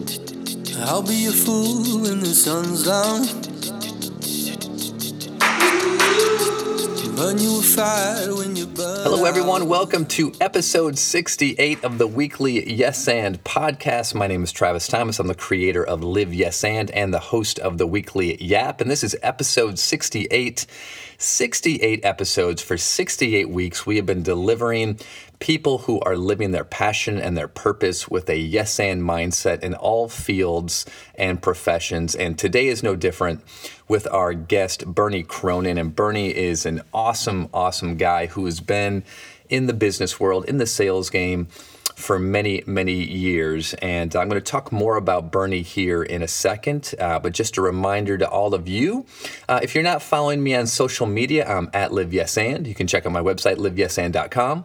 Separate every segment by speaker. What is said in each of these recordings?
Speaker 1: I'll be a fool when the sun's down. Burn you a fire when you burn.
Speaker 2: Hello, everyone. Welcome to episode 68 of the weekly Yes and podcast. My name is Travis Thomas. I'm the creator of Live Yes and and the host of the weekly Yap. And this is episode 68. 68 episodes for 68 weeks. We have been delivering people who are living their passion and their purpose with a yes and mindset in all fields and professions. And today is no different with our guest, Bernie Cronin. And Bernie is an awesome, awesome guy who has been in the business world, in the sales game for many, many years. And I'm going to talk more about Bernie here in a second. Uh, but just a reminder to all of you uh, if you're not following me on social media, I'm at LiveYesAnd. You can check out my website, liveyesand.com.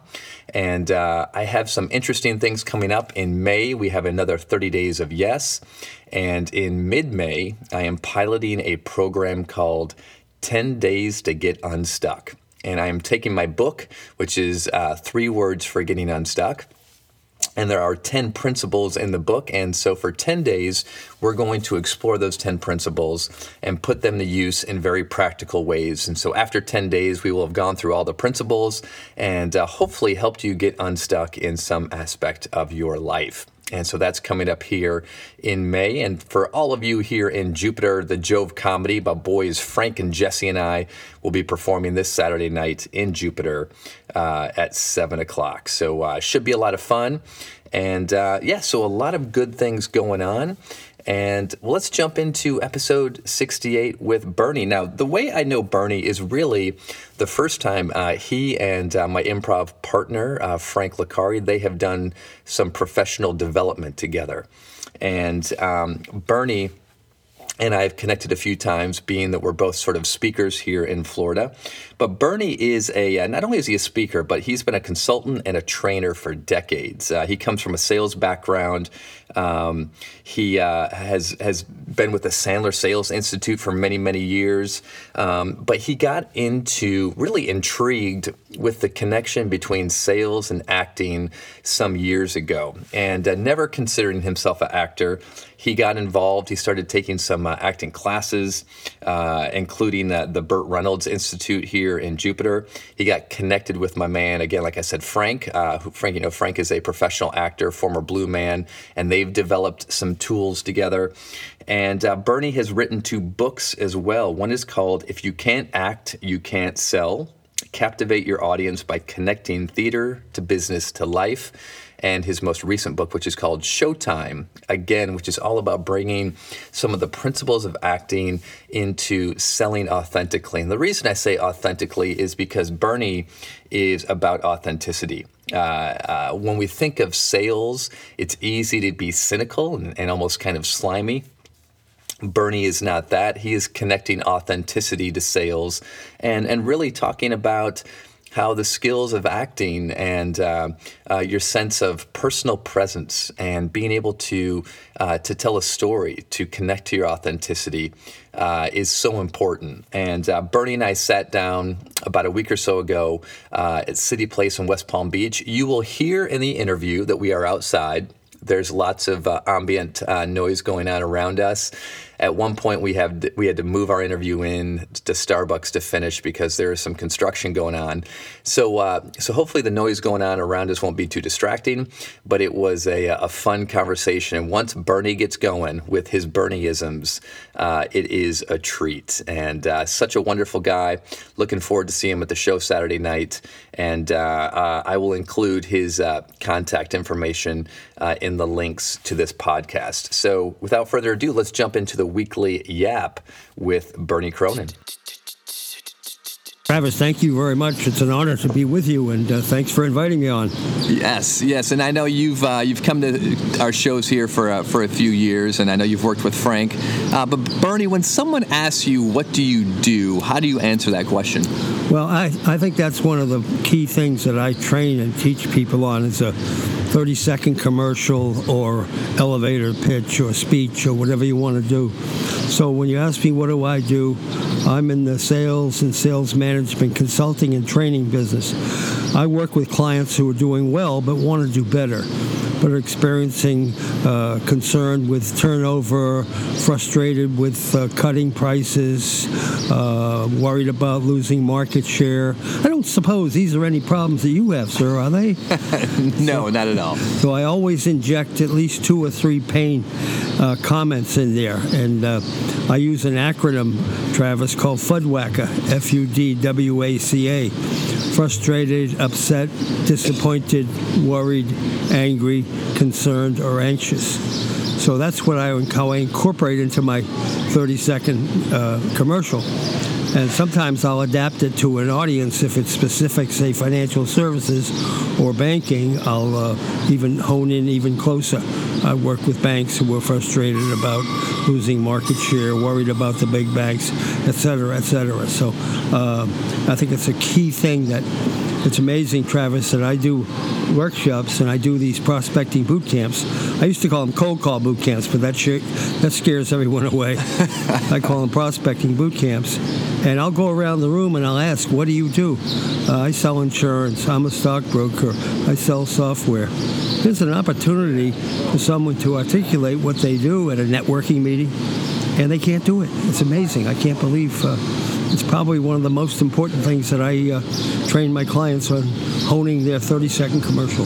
Speaker 2: And uh, I have some interesting things coming up in May. We have another 30 days of Yes. And in mid May, I am piloting a program called 10 Days to Get Unstuck. And I am taking my book, which is uh, three words for getting unstuck and there are 10 principles in the book. And so for 10 days, we're going to explore those 10 principles and put them to use in very practical ways. And so after 10 days, we will have gone through all the principles and uh, hopefully helped you get unstuck in some aspect of your life. And so that's coming up here in May. And for all of you here in Jupiter, the Jove comedy about boys, Frank and Jesse and I will be performing this Saturday night in Jupiter uh, at 7 o'clock. So uh, should be a lot of fun. And uh, yeah, so a lot of good things going on. And well, let's jump into episode 68 with Bernie. Now, the way I know Bernie is really the first time uh, he and uh, my improv partner, uh, Frank Licari, they have done some professional development together. And um, Bernie and I've connected a few times, being that we're both sort of speakers here in Florida. But Bernie is a, uh, not only is he a speaker, but he's been a consultant and a trainer for decades. Uh, he comes from a sales background. Um, he uh, has, has been with the Sandler Sales Institute for many, many years. Um, but he got into, really intrigued with the connection between sales and acting some years ago. And uh, never considering himself an actor, he got involved. He started taking some uh, acting classes, uh, including uh, the Burt Reynolds Institute here in Jupiter. He got connected with my man again, like I said, Frank. Uh, Frank, you know, Frank is a professional actor, former Blue Man, and they've developed some tools together. And uh, Bernie has written two books as well. One is called "If You Can't Act, You Can't Sell." Captivate your audience by connecting theater to business to life and his most recent book, which is called Showtime, again, which is all about bringing some of the principles of acting into selling authentically. And the reason I say authentically is because Bernie is about authenticity. Uh, uh, when we think of sales, it's easy to be cynical and, and almost kind of slimy. Bernie is not that. He is connecting authenticity to sales and, and really talking about how the skills of acting and uh, uh, your sense of personal presence and being able to uh, to tell a story, to connect to your authenticity, uh, is so important. And uh, Bernie and I sat down about a week or so ago uh, at City Place in West Palm Beach. You will hear in the interview that we are outside. There's lots of ambient noise going on around us at one point we have we had to move our interview in to Starbucks to finish because there is some construction going on. So uh, so hopefully the noise going on around us won't be too distracting. But it was a, a fun conversation. And once Bernie gets going with his Bernieisms, uh, it is a treat. And uh, such a wonderful guy. Looking forward to seeing him at the show Saturday night. And uh, uh, I will include his uh, contact information in the links to this podcast. So without further ado, let's jump into the weekly Yap with Bernie Cronin.
Speaker 3: Travis, thank you very much. It's an honor to be with you, and uh, thanks for inviting me on.
Speaker 2: Yes, yes, and I know you've uh, you've come to our shows here for uh, for a few years, and I know you've worked with Frank. Uh, but Bernie, when someone asks you what do you do, how do you answer that question?
Speaker 3: Well, I I think that's one of the key things that I train and teach people on is a 30 second commercial or elevator pitch or speech or whatever you want to do. So when you ask me what do I do, I'm in the sales and sales management consulting and training business. I work with clients who are doing well but want to do better but are experiencing uh, concern with turnover, frustrated with uh, cutting prices, uh, worried about losing market share. I don't suppose these are any problems that you have, sir, are they?
Speaker 2: no, not at all.
Speaker 3: So I always inject at least two or three pain uh, comments in there. And uh, I use an acronym, Travis, called FUDWACA, F U D W A C A. Frustrated, upset, disappointed, worried, angry, concerned, or anxious. So that's what I, I incorporate into my 30 second uh, commercial. And sometimes I'll adapt it to an audience if it's specific, say financial services or banking. I'll uh, even hone in even closer. I work with banks who are frustrated about losing market share, worried about the big banks, et cetera, et cetera. So uh, I think it's a key thing that it's amazing, Travis, that I do workshops and I do these prospecting boot camps. I used to call them cold call boot camps, but that that scares everyone away. I call them prospecting boot camps, and I'll go around the room and I'll ask, "What do you do?" Uh, I sell insurance. I'm a stockbroker. I sell software. There's an opportunity for someone to articulate what they do at a networking meeting, and they can't do it. It's amazing. I can't believe. Uh, it's probably one of the most important things that I uh, train my clients on honing their 30 second commercial.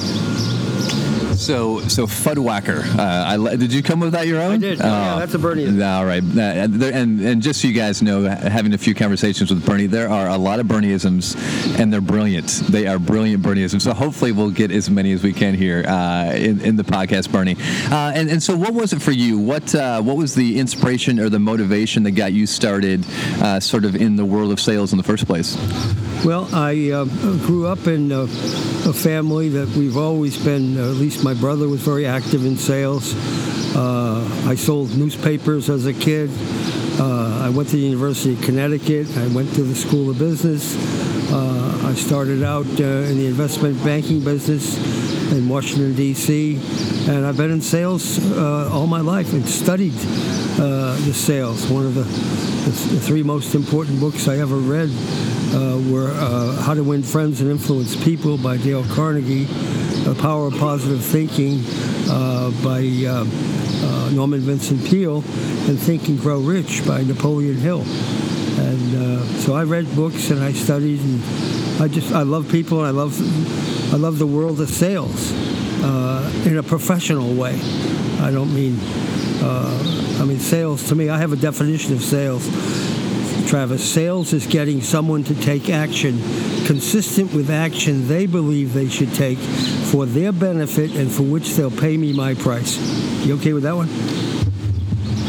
Speaker 4: So, so FUDWACA. Uh, I, did you come up with that your own? I
Speaker 3: did. Oh, yeah, that's a Bernie.
Speaker 4: All right. Uh, and, and just so you guys know, having a few conversations with Bernie, there are a lot of Bernieisms, and they're brilliant. They are brilliant Bernieisms. So hopefully we'll get as many as we can here uh, in, in the podcast, Bernie. Uh, and, and so what was it for you? What uh, what was the inspiration or the motivation that got you started uh, sort of in the world of sales in the first place?
Speaker 3: Well, I uh, grew up in uh, a family that we've always been, at least my brother was very active in sales. Uh, I sold newspapers as a kid. Uh, I went to the University of Connecticut. I went to the School of Business. Uh, I started out in the investment banking business in Washington, D.C., and I've been in sales all my life and studied the sales. One of the, the three most important books I ever read uh, were uh, How to Win Friends and Influence People by Dale Carnegie, The Power of Positive Thinking uh, by uh, uh, Norman Vincent Peale, and Think and Grow Rich by Napoleon Hill. And uh, so I read books and I studied, and I just I love people and I love I love the world of sales in a professional way. I don't mean I mean sales to me. I have a definition of sales Travis, sales is getting someone to take action consistent with action they believe they should take for their benefit and for which they'll pay me my price. You okay with that one?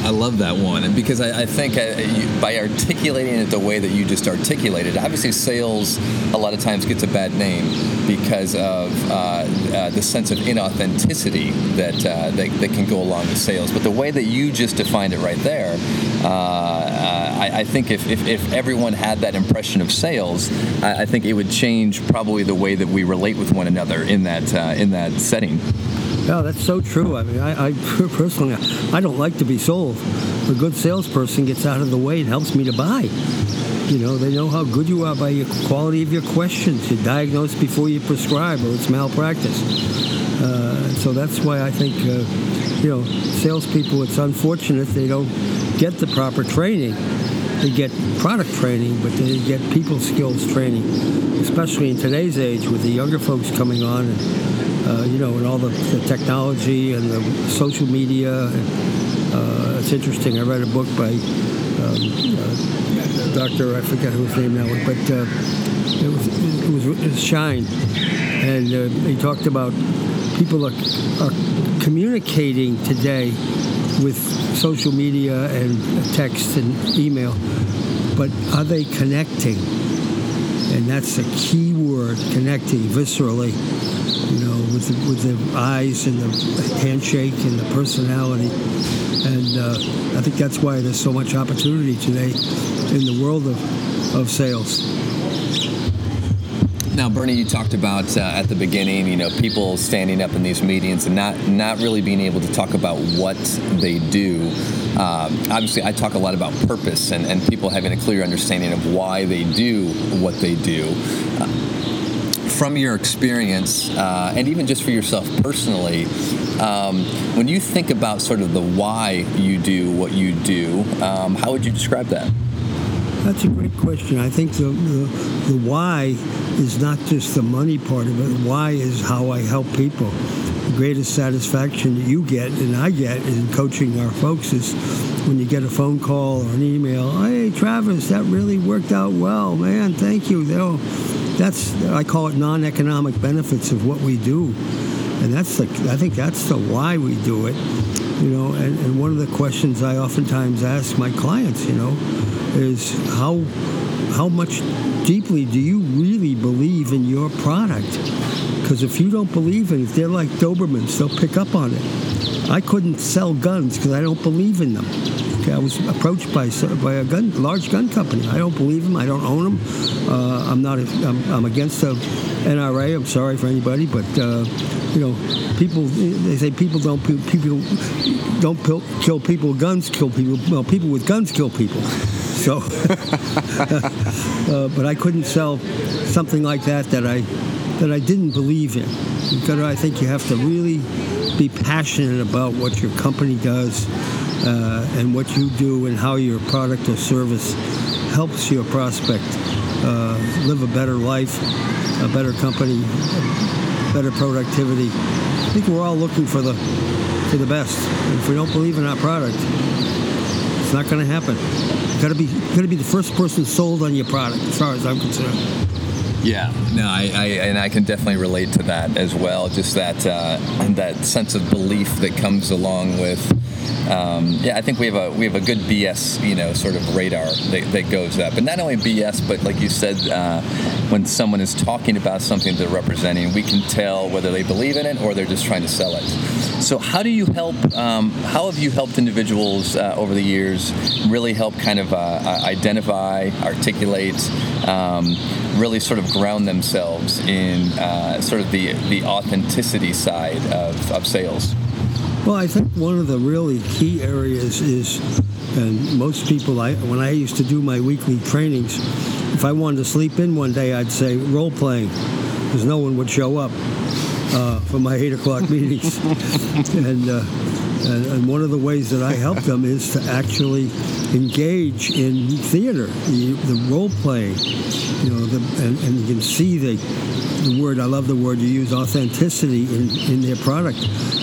Speaker 2: I love that one because I, I think uh, you, by articulating it the way that you just articulated, obviously sales a lot of times gets a bad name because of uh, uh, the sense of inauthenticity that, uh, that, that can go along with sales. But the way that you just defined it right there, uh, uh, I, I, think if, if, if, everyone had that impression of sales, I, I, think it would change probably the way that we relate with one another in that in that setting.
Speaker 3: Yeah, that's so true. I mean, I, I personally, I don't like to be sold. A good salesperson gets out of the way and helps me to buy. You know, they know how good you are by your quality of your questions. You diagnose before you prescribe, or it's malpractice. Uh, so that's why I think, uh, you know, salespeople. It's unfortunate they don't get the proper training. They get product training, but they get people skills training, especially in today's age with the younger folks coming on. And, you know, and all the, the, technology and the social media. Uh, it's interesting. I read a book by um, uh, Doctor, I forget whose name now, but uh, it was it was, it was Shine, and uh, he talked about people are, are communicating today with social media and text and email, but are they connecting? And that's a key word, connecting viscerally with the, with the eyes and the handshake and the personality. And uh, I think that's why there's so much opportunity today in the world of, of sales.
Speaker 2: Now, Bernie, you talked about uh, at the beginning, you know, people standing up in these meetings and not not really being able to talk about what they do. Uh, obviously, I talk a lot about purpose and, and people having a clear understanding of why they do what they do. Uh, from your experience, uh, and even just for yourself personally, um, when you think about sort of the why you do what you do, um, how would you describe that?
Speaker 3: That's a great question. I think the, the, the why is not just the money part of it. The Why is how I help people. The greatest satisfaction that you get and I get in coaching our folks is when you get a phone call or an email. Hey, Travis, that really worked out well, man. Thank you. They'll, that's I call it non-economic benefits of what we do, and that's the I think that's the why we do it. You know, and, and one of the questions I oftentimes ask my clients, you know, is how how much deeply do you really believe in your product? Because if you don't believe in it, they're like Dobermans; they'll pick up on it. I couldn't sell guns because I don't believe in them. I was approached by by a gun, large gun company. I don't believe them. I don't own them. Uh, I'm not. I'm, I'm against the NRA. I'm sorry for anybody, but uh, you know, people. They say people don't people don't kill people. Guns kill people. Well, people with guns kill people. So, uh, but I couldn't sell something like that that I that I didn't believe in. Because I think you have to really be passionate about what your company does uh, and what you do and how your product or service helps your prospect uh, live a better life, a better company, better productivity. I think we're all looking for the for the best. If we don't believe in our product, it's not going to happen. Got to be got to be the first person sold on your product, as far as I'm concerned.
Speaker 2: Yeah, no, I, I, and I can definitely relate to that as well. Just that uh, that sense of belief that comes along with um, yeah, I think we have a we have a good BS you know sort of radar that, that goes up, and not only BS, but like you said, uh, when someone is talking about something they're representing, we can tell whether they believe in it or they're just trying to sell it. So, how do you help? Um, how have you helped individuals uh, over the years really help kind of uh, identify, articulate? Um, really sort of ground themselves in uh, sort of the the authenticity side of, of sales.
Speaker 3: Well, I think one of the really key areas is, and most people, I, when I used to do my weekly trainings, if I wanted to sleep in one day, I'd say role playing, because no one would show up uh, for my eight o'clock meetings. and, uh, and, and, one of the ways that I help them is to actually engage in theater, the, the role playing, you know, the, and, and you can see the the word, I love the word you use, authenticity in, in their product.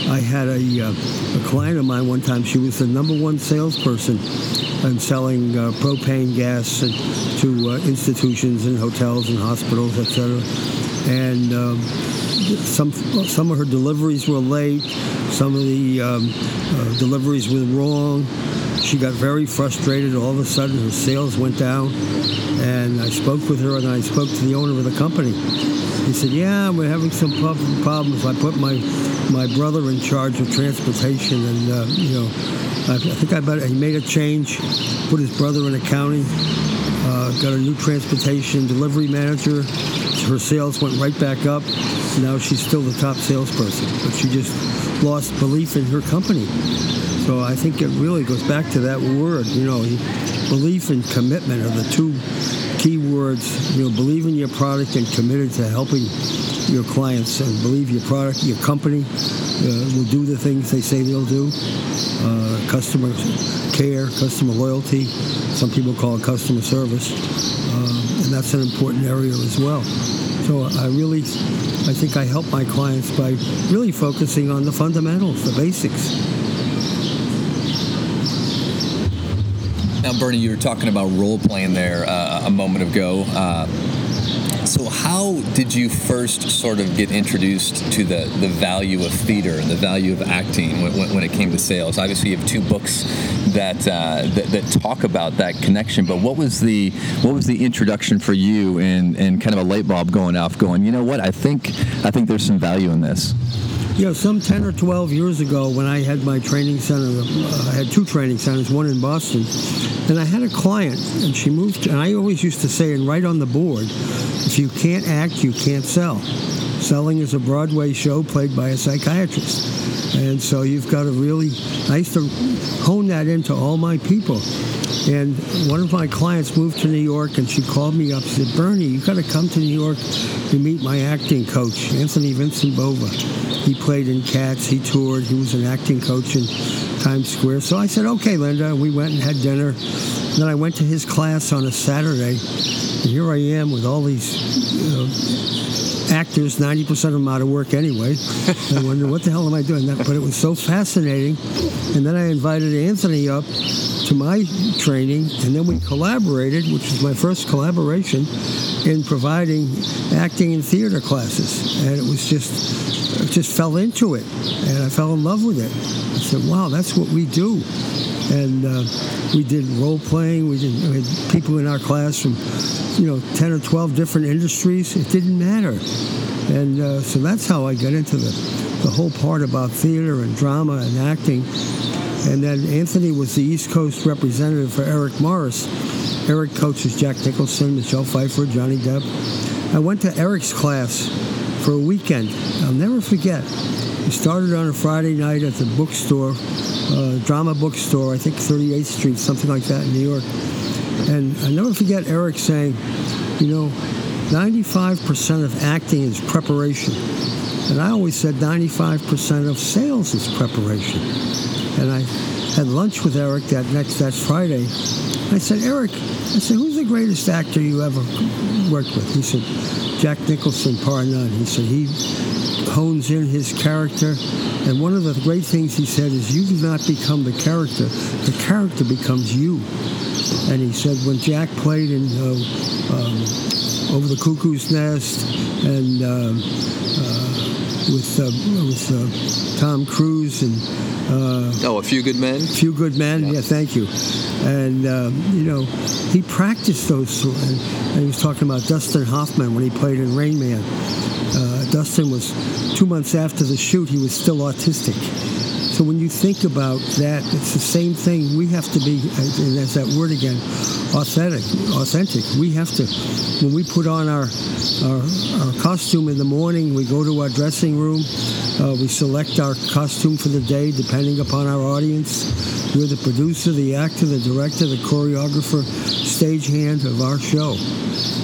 Speaker 3: I had a, uh, a client of mine one time, she was the number one salesperson and selling uh, propane gas to uh, institutions and hotels and hospitals, etc. And um, some some of her deliveries were late, some of the um, uh, deliveries were wrong. She got very frustrated. All of a sudden, her sales went down, and I spoke with her, and I spoke to the owner of the company he said, "Yeah, we're having some problems. I put my my brother in charge of transportation, and uh, you know, I, think I better." He made a change, put his brother in accounting, uh, got a new transportation delivery manager. Her sales went right back up. Now she's still the top salesperson, but she just lost belief in her company. So I think it really goes back to that word, you know, belief and commitment are the two key words, you know, believe in your product and committed to helping your clients and believe your product, your company uh, will do the things they say they'll do. Uh, customer care, customer loyalty, some people call it customer service, uh, and that's an important area as well. So I really, I think I help my clients by really focusing on the fundamentals, the basics.
Speaker 2: Now, Bernie, you were talking about role playing there uh, a moment ago. Uh, so, how did you first sort of get introduced to the, the value of theater and the value of acting when, when it came to sales? Obviously, you have two books that, uh, that, that talk about that connection. But what was the what was the introduction for you and, and kind of a light bulb going off? Going, you know what? I think I think there's some value in this.
Speaker 3: You know, some 10 or 12 years ago when I had my training center, uh, I had two training centers, one in Boston, and I had a client, and she moved, and I always used to say, and write on the board, if you can't act, you can't sell. Selling is a Broadway show played by a psychiatrist. And so you've got to really, I used to hone that into all my people. And one of my clients moved to New York, and she called me up. She said, "Bernie, you've got to come to New York to meet my acting coach, Anthony Vincent Bova. He played in Cats. He toured. He was an acting coach in Times Square." So I said, "Okay, Linda." We went and had dinner. And then I went to his class on a Saturday, and here I am with all these. You know, actors, 90% of them out of work anyway. I wonder, what the hell am I doing? But it was so fascinating. And then I invited Anthony up to my training, and then we collaborated, which was my first collaboration, in providing acting and theater classes. And it was just, I just fell into it, and I fell in love with it. I said, wow, that's what we do. And uh, we did role playing. We did had people in our class from, you know, 10 or 12 different industries. It didn't matter. And uh, so that's how I got into the, the whole part about theater and drama and acting. And then Anthony was the East Coast representative for Eric Morris. Eric coaches Jack Nicholson, Michelle Pfeiffer, Johnny Depp. I went to Eric's class for a weekend. I'll never forget. It started on a Friday night at the bookstore, uh, drama bookstore, I think 38th Street, something like that in New York. And I never forget Eric saying, you know, 95% of acting is preparation. And I always said 95% of sales is preparation. And I had lunch with Eric that next that Friday. I said, Eric, I said, who's the greatest actor you ever worked with? He said, Jack Nicholson, par none. He said he hones in his character. And one of the great things he said is, you do not become the character, the character becomes you. And he said when Jack played in uh, um, Over the Cuckoo's Nest and uh, uh, with uh, with uh, Tom Cruise and
Speaker 2: Oh, a few good men.
Speaker 3: Few Good Men. Yeah, thank you. And um, you know, he practiced those. And, and he was talking about Dustin Hoffman when he played in Rain Man. Dustin was two months after the shoot. He was still autistic. So when you think about that, it's the same thing. We have to be, and there's that word again, authentic. Authentic. We have to. When we put on our our, our costume in the morning, we go to our dressing room. Uh, we select our costume for the day depending upon our audience. We're the producer, the actor, the director, the choreographer, stagehand of our show.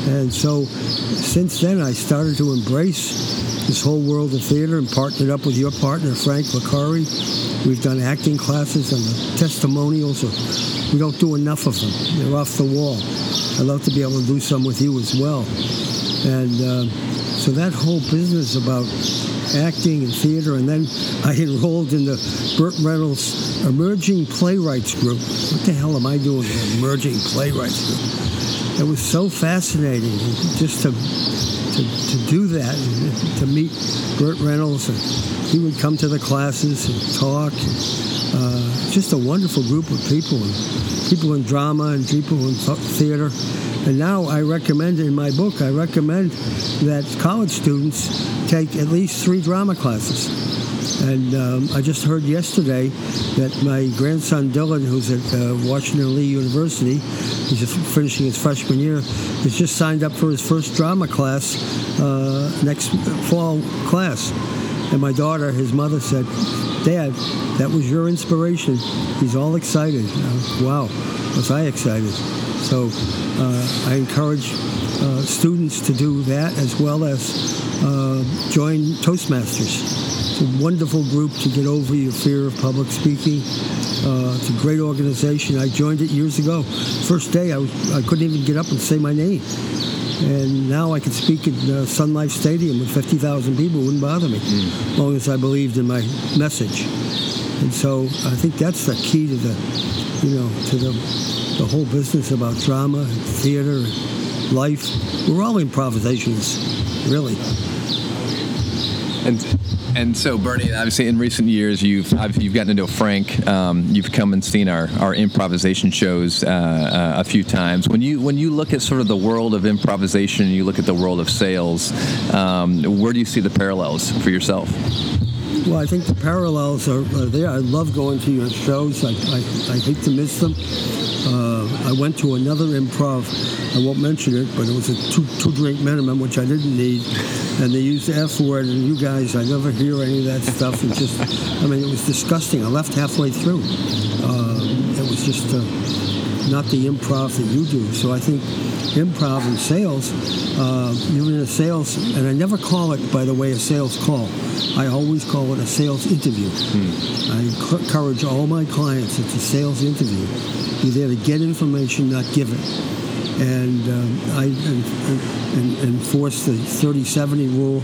Speaker 3: And so since then, I started to embrace this whole world of theater and partnered up with your partner, Frank Licari. We've done acting classes and the testimonials. Are, we don't do enough of them. They're off the wall. I'd love to be able to do some with you as well. And uh, so that whole business about acting and theater, and then I enrolled in the Burt Reynolds Emerging Playwrights Group. What the hell am I doing in Emerging Playwrights Group? It was so fascinating just to to, to do that, to meet Burt Reynolds, and he would come to the classes and talk. Uh, just a wonderful group of people, people in drama and people in theater. And now I recommend in my book, I recommend that college students take at least three drama classes. And um, I just heard yesterday that my grandson Dylan, who's at uh, Washington Lee University, he's finishing his freshman year, has just signed up for his first drama class uh, next fall class. And my daughter, his mother, said, Dad, that was your inspiration. He's all excited. Uh, wow, was I excited. So uh, I encourage uh, students to do that as well as uh, join Toastmasters. Wonderful group to get over your fear of public speaking. Uh, it's a great organization. I joined it years ago. First day, I, was, I couldn't even get up and say my name. And now I can speak at uh, Sun Life Stadium with 50,000 people. It wouldn't bother me, as long as I believed in my message. And so I think that's the key to the, you know, to the, the whole business about drama, and theater, and life. We're all improvisationists, really.
Speaker 4: And and so, Bernie, obviously, in recent years, you've I've, you've gotten to know Frank. Um, you've come and seen our, our improvisation shows uh, uh, a few times. When you when you look at sort of the world of improvisation, you look at the world of sales, um, where do you see the parallels for yourself?
Speaker 3: Well, I think the parallels are, are there. I love going to your shows. I, I, I hate to miss them. Uh, I went to another improv. I won't mention it, but it was a two, two drink minimum, which I didn't need. And they used the F word, and you guys, I never hear any of that stuff. It just, I mean, it was disgusting. I left halfway through. Uh, it was just, uh, not the improv that you do. So I think improv and sales, uh, you're in a sales, and I never call it, by the way, a sales call. I always call it a sales interview. I encourage all my clients, it's a sales interview. You're there to get information, not give it and um, I en- en- enforce the 30-70 rule.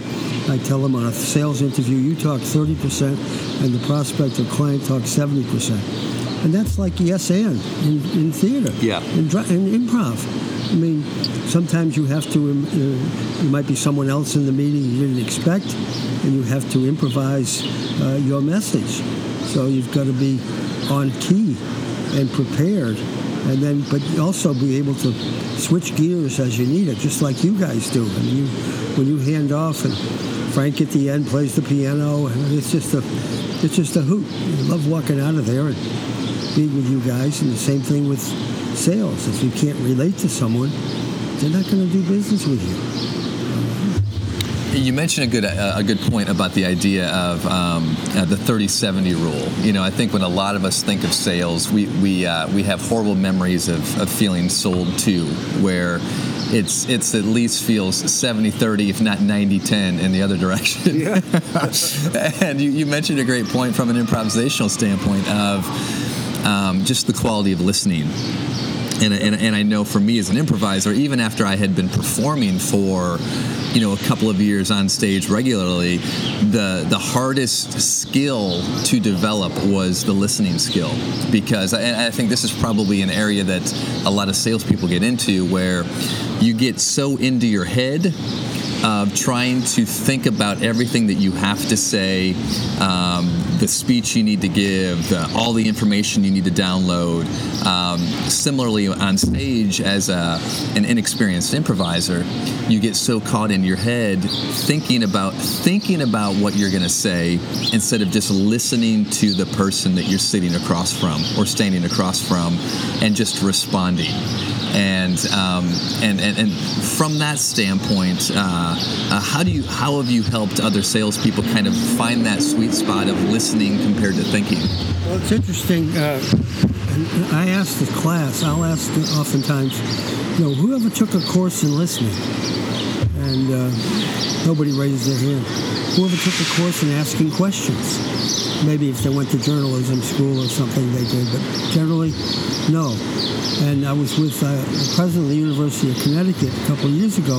Speaker 3: I tell them on a sales interview, you talk 30%, and the prospect or client talks 70%. And that's like yes and in, in theater,
Speaker 5: Yeah.
Speaker 3: in, dra- in improv. I mean, sometimes you have to, um, uh, you might be someone else in the meeting you didn't expect, and you have to improvise uh, your message. So you've got to be on key and prepared and then but also be able to switch gears as you need it just like you guys do and you when you hand off and frank at the end plays the piano and it's just a it's just a hoot i love walking out of there and being with you guys and the same thing with sales if you can't relate to someone they're not going to do business with you
Speaker 2: You mentioned a good uh, a good point about the idea of um, uh, the 30-70 rule. You know, I think when a lot of us think of sales, we we uh, we have horrible memories of, of feeling sold to, where it's it's at least feels 70-30, if not 90-10 in the other direction. and you, you mentioned a great point from an improvisational standpoint of um, just the quality of listening. And, and, and I know for me as an improviser, even after I had been performing for, you know, a couple of years on stage regularly, the the hardest skill to develop was the listening skill. Because I, I think this is probably an area that a lot of salespeople get into where you get so into your head of trying to think about everything that you have to say, um, the speech you need to give, the, all the information you need to download. Um, similarly, on stage, as a, an inexperienced improviser, you get so caught in your head thinking about thinking about what you're going to say instead of just listening to the person that you're sitting across from or standing across from, and just responding and um, and, and and from that standpoint, uh, uh, how do you how have you helped other salespeople kind of find that sweet spot of listening compared to thinking?
Speaker 3: Well, it's interesting. Uh, I ask the class, I'll ask oftentimes, you know, whoever took a course in listening? And uh, nobody raises their hand. Whoever took a course in asking questions? Maybe if they went to journalism school or something, they did, but generally, no. And I was with uh, the president of the University of Connecticut a couple of years ago,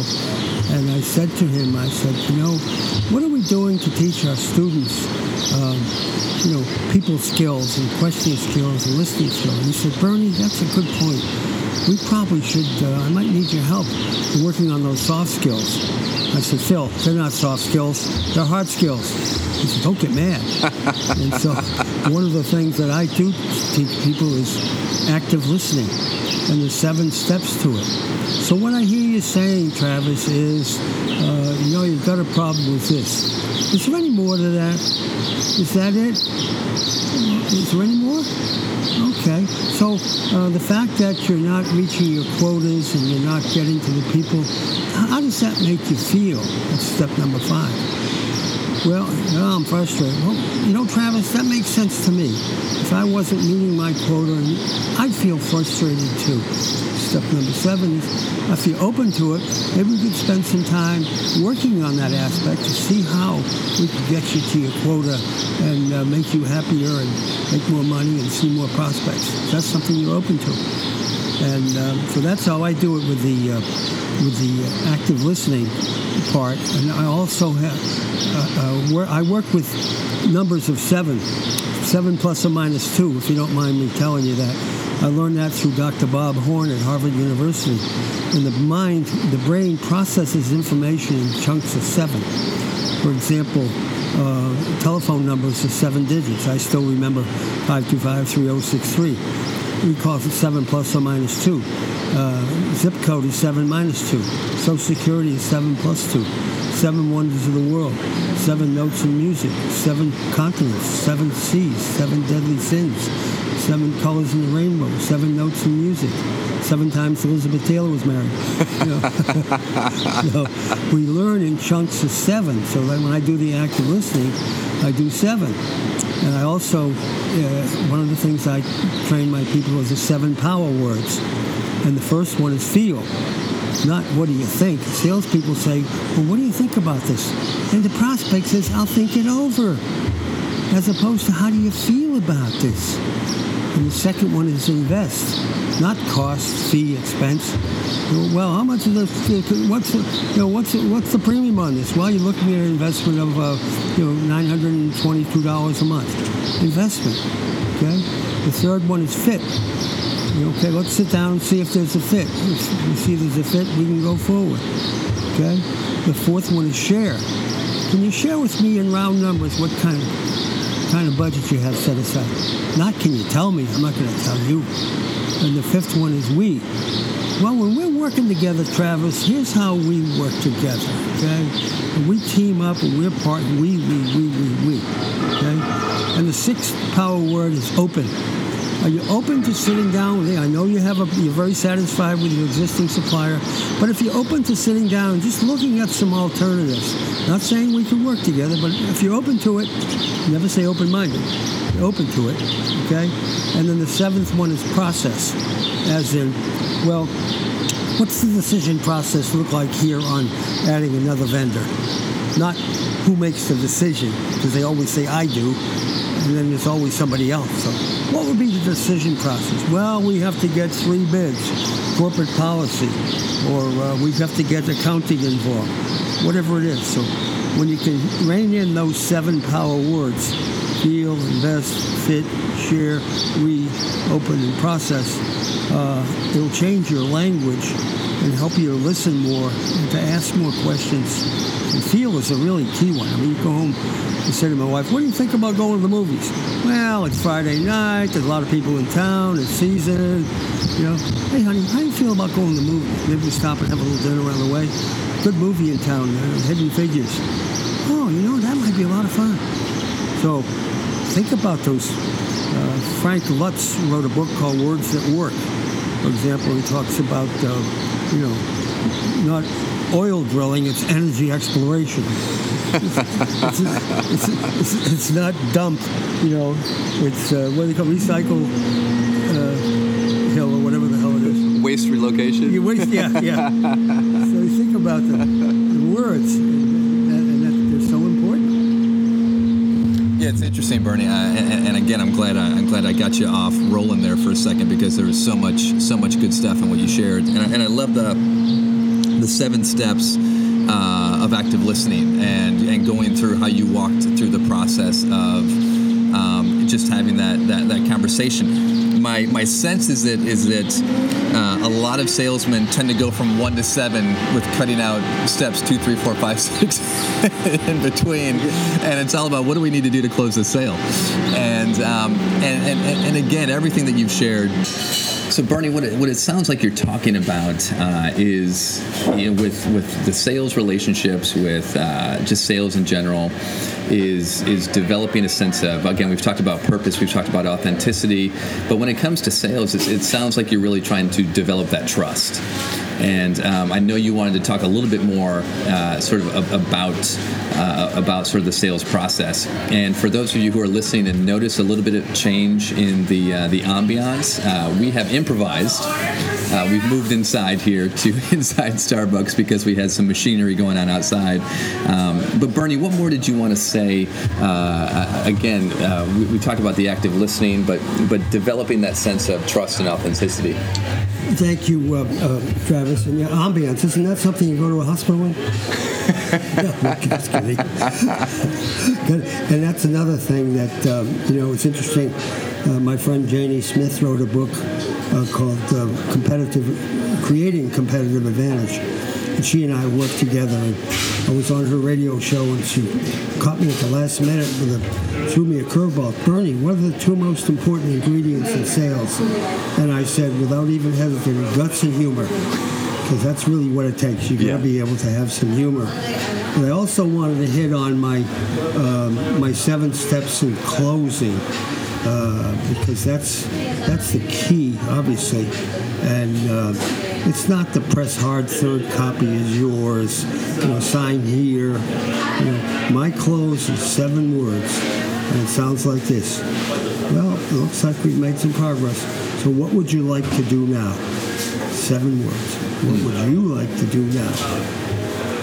Speaker 3: and I said to him, I said, you know, what are we doing to teach our students, um, you know, people skills and questioning skills and listening skills? And he said, Bernie, that's a good point. We probably should, uh, I might need your help in working on those soft skills. I said, Phil, they're not soft skills, they're hard skills. He said, don't get mad. and so one of the things that I do teach people is active listening and the seven steps to it. So what I hear you saying, Travis, is, uh, you know, you've got a problem with this. Is there any more to that? Is that it? Is there any more? Okay. So uh, the fact that you're not reaching your quotas and you're not getting to the people, how does that make you feel? That's step number five. Well, I'm frustrated. Well, you know, Travis, that makes sense to me. If I wasn't meeting my quota, I'd feel frustrated too. Step number seven is, if you're open to it, maybe we could spend some time working on that aspect to see how we could get you to your quota and uh, make you happier and make more money and see more prospects. That's something you're open to. And um, so that's how I do it with the uh, with the active listening part. And I also have uh, uh, I work with numbers of seven, seven plus or minus two, if you don't mind me telling you that. I learned that through Dr. Bob Horn at Harvard University. And the mind, the brain processes information in chunks of seven. For example, uh, telephone numbers are seven digits. I still remember 525-3063. We call it seven plus or minus two. Uh, zip code is seven minus two. Social Security is seven plus two. Seven wonders of the world. Seven notes in music. Seven continents. Seven seas. Seven deadly sins. Seven colors in the rainbow. Seven notes in music. Seven times Elizabeth Taylor was married. You know, so we learn in chunks of seven. So when I do the active listening, I do seven. And I also, uh, one of the things I train my people is the seven power words. And the first one is feel, not what do you think. Salespeople say, well, what do you think about this? And the prospect says, I'll think it over, as opposed to how do you feel about this? And the second one is invest, not cost, fee, expense. Well, how much is the what's the, you know what's the, what's the premium on this? Well, you're looking at an investment of uh, you know nine hundred and twenty-two dollars a month. Investment. Okay. The third one is fit. Okay, let's sit down and see if there's a fit. If we see there's a fit, we can go forward. Okay. The fourth one is share. Can you share with me in round numbers what kind of kind of budget you have set aside? Not can you tell me? I'm not going to tell you. And the fifth one is we. Well, when we're working together, Travis, here's how we work together, okay? And we team up and we're part, we, we, we, we, we, okay? And the sixth power word is open. Are you open to sitting down with? I know you have a, you're very satisfied with your existing supplier, but if you're open to sitting down just looking at some alternatives, not saying we can work together, but if you're open to it, never say open-minded, you're open to it, okay? And then the seventh one is process, as in, well, what's the decision process look like here on adding another vendor? Not who makes the decision, because they always say I do, and then there's always somebody else. So what would be the decision process? Well, we have to get three bids, corporate policy, or uh, we have to get accounting involved, whatever it is. So when you can rein in those seven power words, feel, invest, fit, share, we, open, and process, uh, it'll change your language and help you to listen more and to ask more questions. And feel is a really key one. I mean, you go home and say to my wife, what do you think about going to the movies? Well, it's Friday night. There's a lot of people in town. It's season. You know, hey, honey, how do you feel about going to the movies? Maybe we stop and have a little dinner around the way. Good movie in town, uh, Hidden Figures. Oh, you know, that might be a lot of fun. So think about those. Uh, Frank Luntz wrote a book called Words That Work. For example, he talks about, uh, you know, not oil drilling, it's energy exploration. It's, it's, it's, it's not dump, you know, it's, uh, what do they call recycle uh, hill or whatever the hell it is.
Speaker 2: Waste relocation.
Speaker 3: You waste, yeah, yeah. about the, the words, and, and that they're so important.
Speaker 4: Yeah, it's interesting, Bernie. Uh, and, and, again, I'm glad I, I'm glad I got you off rolling there for a second because there was so much so much good stuff in what you shared, and I, and I love the the seven steps uh, of active listening and and going through how you walked through the process of um, just having that, that that conversation. My, my sense is that is that uh, a lot of salesmen tend to go from one to seven with cutting out steps two, three, four, five, six in between, and it's all about what do we need to do to close the sale, and um, and, and and again everything that you've shared
Speaker 2: so Bernie, what it, what it sounds like you're talking about uh, is you know, with with the sales relationships, with uh, just sales in general, is is developing a sense of again we've talked about purpose, we've talked about authenticity, but when it comes to sales, it sounds like you're really trying to develop that trust. And um, I know you wanted to talk a little bit more, uh, sort of about uh, about sort of the sales process. And for those of you who are listening and notice a little bit of change in the uh, the ambiance, uh, we have improvised. Uh, we've moved inside here to inside Starbucks because we had some machinery going on outside. Um, but Bernie, what more did you want to say? Uh, again, we, we talked about the active listening, but but developing that sense of trust and authenticity.
Speaker 3: Thank you, uh, uh, Travis. And yeah, ambiance, isn't that something you go to a hospital in? no, just kidding. and that's another thing that, um, you know, it's interesting. Uh, my friend Janie Smith wrote a book uh, called uh, Competitive, Creating Competitive Advantage. And she and I worked together. And I was on her radio show, and she caught me at the last minute with a threw me a curveball. Bernie, what are the two most important ingredients in sales? And I said, without even hesitating, guts and humor, because that's really what it takes. You got to yeah. be able to have some humor. But I also wanted to hit on my um, my seven steps in closing. Uh, because that's that's the key, obviously, and uh, it's not the press hard third copy is yours, you know, sign here. You know, my close is seven words. And it sounds like this. Well, it looks like we've made some progress. So what would you like to do now? Seven words. What would you like to do now?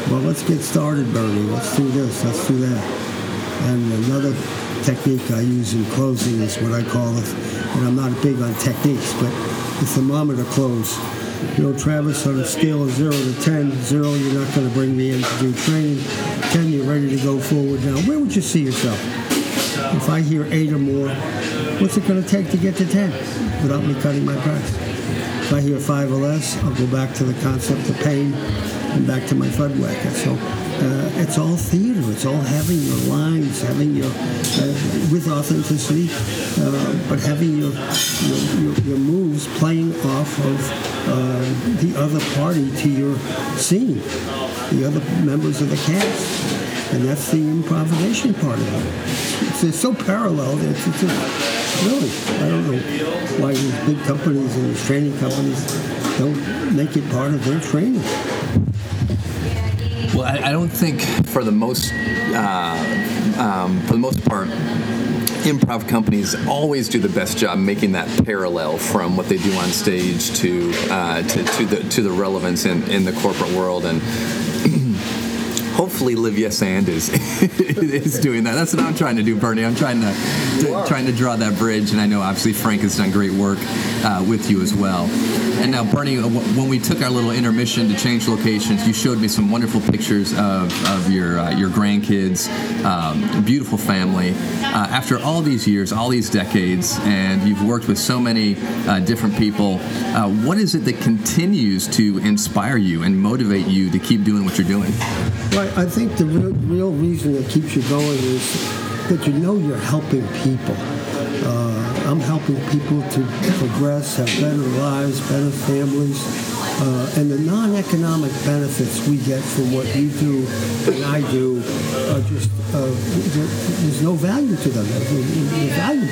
Speaker 3: Well, let's get started, Bernie. Let's do this. Let's do that. And another technique I use in closing is what I call it, and I'm not big on techniques, but the thermometer close. You know, Travis, on a scale of 0 to 10, 0, you're not going to bring me in to do training. 10, you're ready to go forward now. Where would you see yourself? If I hear 8 or more, what's it going to take to get to 10 without me cutting my price? If I hear 5 or less, I'll go back to the concept of pain and back to my FUDWACA. So uh, it's all theater. It's all having your lines, having your uh, with authenticity, uh, but having your your, your your, moves playing off of uh, the other party to your scene, the other members of the cast, and that's the improvisation part of it. It's, it's so parallel. It's, it's a, really I don't know why these big companies and these training companies don't make it part of their training.
Speaker 2: Well, I, I don't think for the most uh, um, for the most part improv companies always do the best job making that parallel from what they do on stage to uh, to, to, the to the relevance in, in the corporate world and hopefully Live Yes and is is doing that. That's what I'm trying to do, Bernie. I'm trying to, to trying to draw that bridge, and I know obviously Frank has done great work uh, with you as well. And now, Bernie, uh, when we took our little intermission to change locations, you showed me some wonderful pictures of, of your uh, your grandkids, um, beautiful family. Uh, after all these years, all these decades, and you've worked with so many uh, different people, uh, what is it that continues to inspire you and motivate you to keep doing what you're doing?
Speaker 3: Well, I think the real, real reason that keeps you going is that you know you're helping people. Uh, I'm helping people to progress, have better lives, better families. Uh, and the non-economic benefits we get from what you do and I do are just, uh, there's no value to them. There's value.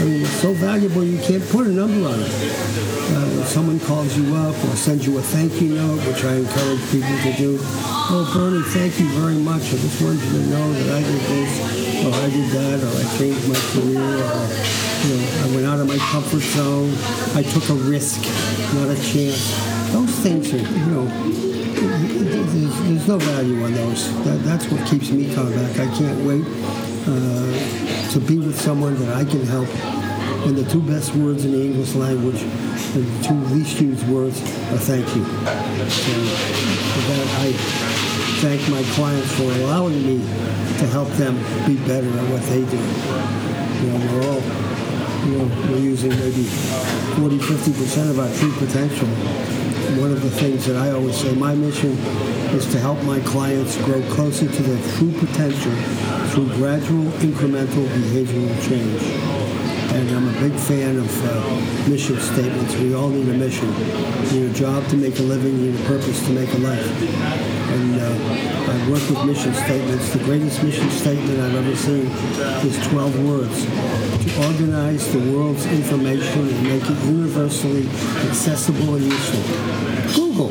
Speaker 3: I mean, it's so valuable you can't put a number on it. Uh, if someone calls you up or sends you a thank you note, which I encourage people to do, oh, Bernie, thank you very much. I just wanted you to know that I did this, I did that, or I changed my career, or you know, I went out of my comfort zone. I took a risk, not a chance. Those things are, you know, there's, there's no value on those. That, that's what keeps me coming back. I can't wait uh, to be with someone that I can help. And the two best words in the English language, and the two least used words, are thank you. So that, I thank my clients for allowing me to help them be better at what they do. You know, we're all you know, we're using maybe 40, 50% of our true potential. One of the things that I always say, my mission is to help my clients grow closer to their true potential through gradual, incremental behavioral change and I'm a big fan of uh, mission statements. We all need a mission. You need a job to make a living, you need a purpose to make a life. And uh, I work with mission statements. The greatest mission statement I've ever seen is 12 words. To organize the world's information and make it universally accessible and useful. Google.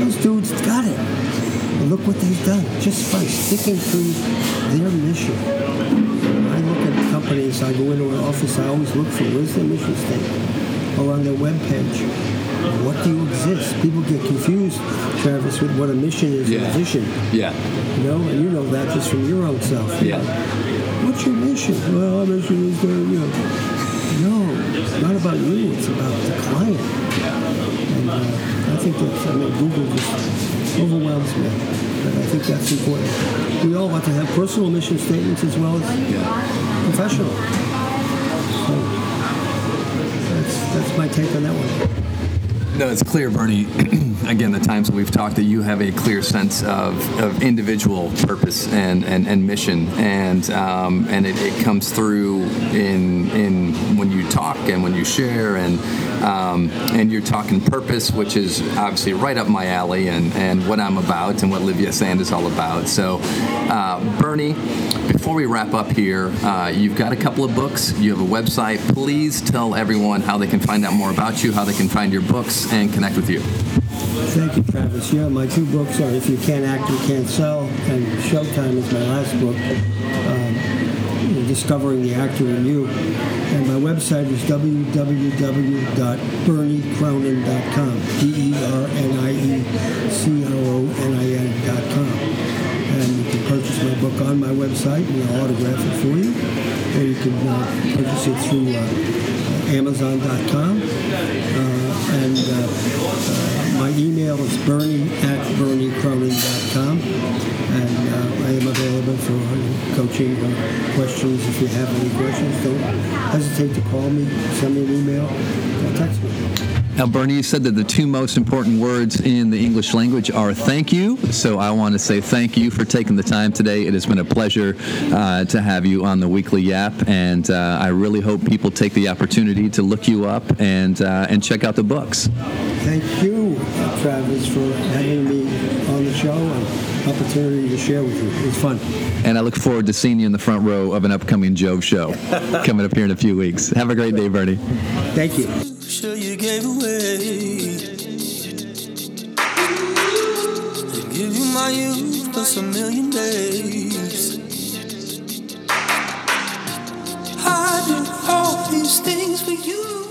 Speaker 3: Those dudes got it. And look what they've done just by sticking to their mission I look at companies, I go into an office, I always look for where's their mission statement or on their web page. What do you exist? People get confused, Travis, with what a mission is
Speaker 2: yeah.
Speaker 3: a vision.
Speaker 2: Yeah.
Speaker 3: You know, and you know that just from your own self.
Speaker 2: Yeah.
Speaker 3: What's your mission? Well, our mission is to, you know. No, it's not about you. It's about the client. Yeah. And uh, I think that, I mean, Google just overwhelms me. And I think that's important. We all want to have personal mission statements as well as yeah. professional. So that's, that's my take on that one.
Speaker 2: No, it's clear, Bernie. Again, the times that we've talked, that you have a clear sense of, of individual purpose and, and, and mission, and um, and it, it comes through in in when you talk and when you share, and um, and you're talking purpose, which is obviously right up my alley and, and what I'm about and what Live Yes And is all about. So, uh, Bernie, before we wrap up here, uh, you've got a couple of books, you have a website. Please tell everyone how they can find out more about you, how they can find your books, and connect with you.
Speaker 3: Thank you, Travis. Yeah, my two books are If You Can't Act, You Can't Sell, and Showtime is my last book. Um, discovering the actor in you. And my website is www.berniecronin.com. B-E-R-N-I-E-C-R-O-N-I-N.com. Purchase my book on my website, and I'll autograph it for you. Or you can uh, purchase it through uh, Amazon.com. Uh, and uh, uh, my email is bernie at berniecronin.com. And uh, I am available for coaching or questions. If you have any questions, don't hesitate to call me, send me an email, or text me.
Speaker 2: Now, Bernie, you said that the two most important words in the English language are thank you. So I want to say thank you for taking the time today. It has been a pleasure uh, to have you on the Weekly Yap, and uh, I really hope people take the opportunity to look you up and uh, and check out the books.
Speaker 3: Thank you, Travis, for having me on the show and opportunity to share with you. It was fun.
Speaker 2: And I look forward to seeing you in the front row of an upcoming Jove show coming up here in a few weeks. Have a great day, Bernie.
Speaker 3: Thank you.
Speaker 1: I gave away. I give you my youth plus a million days. I do all these things for you.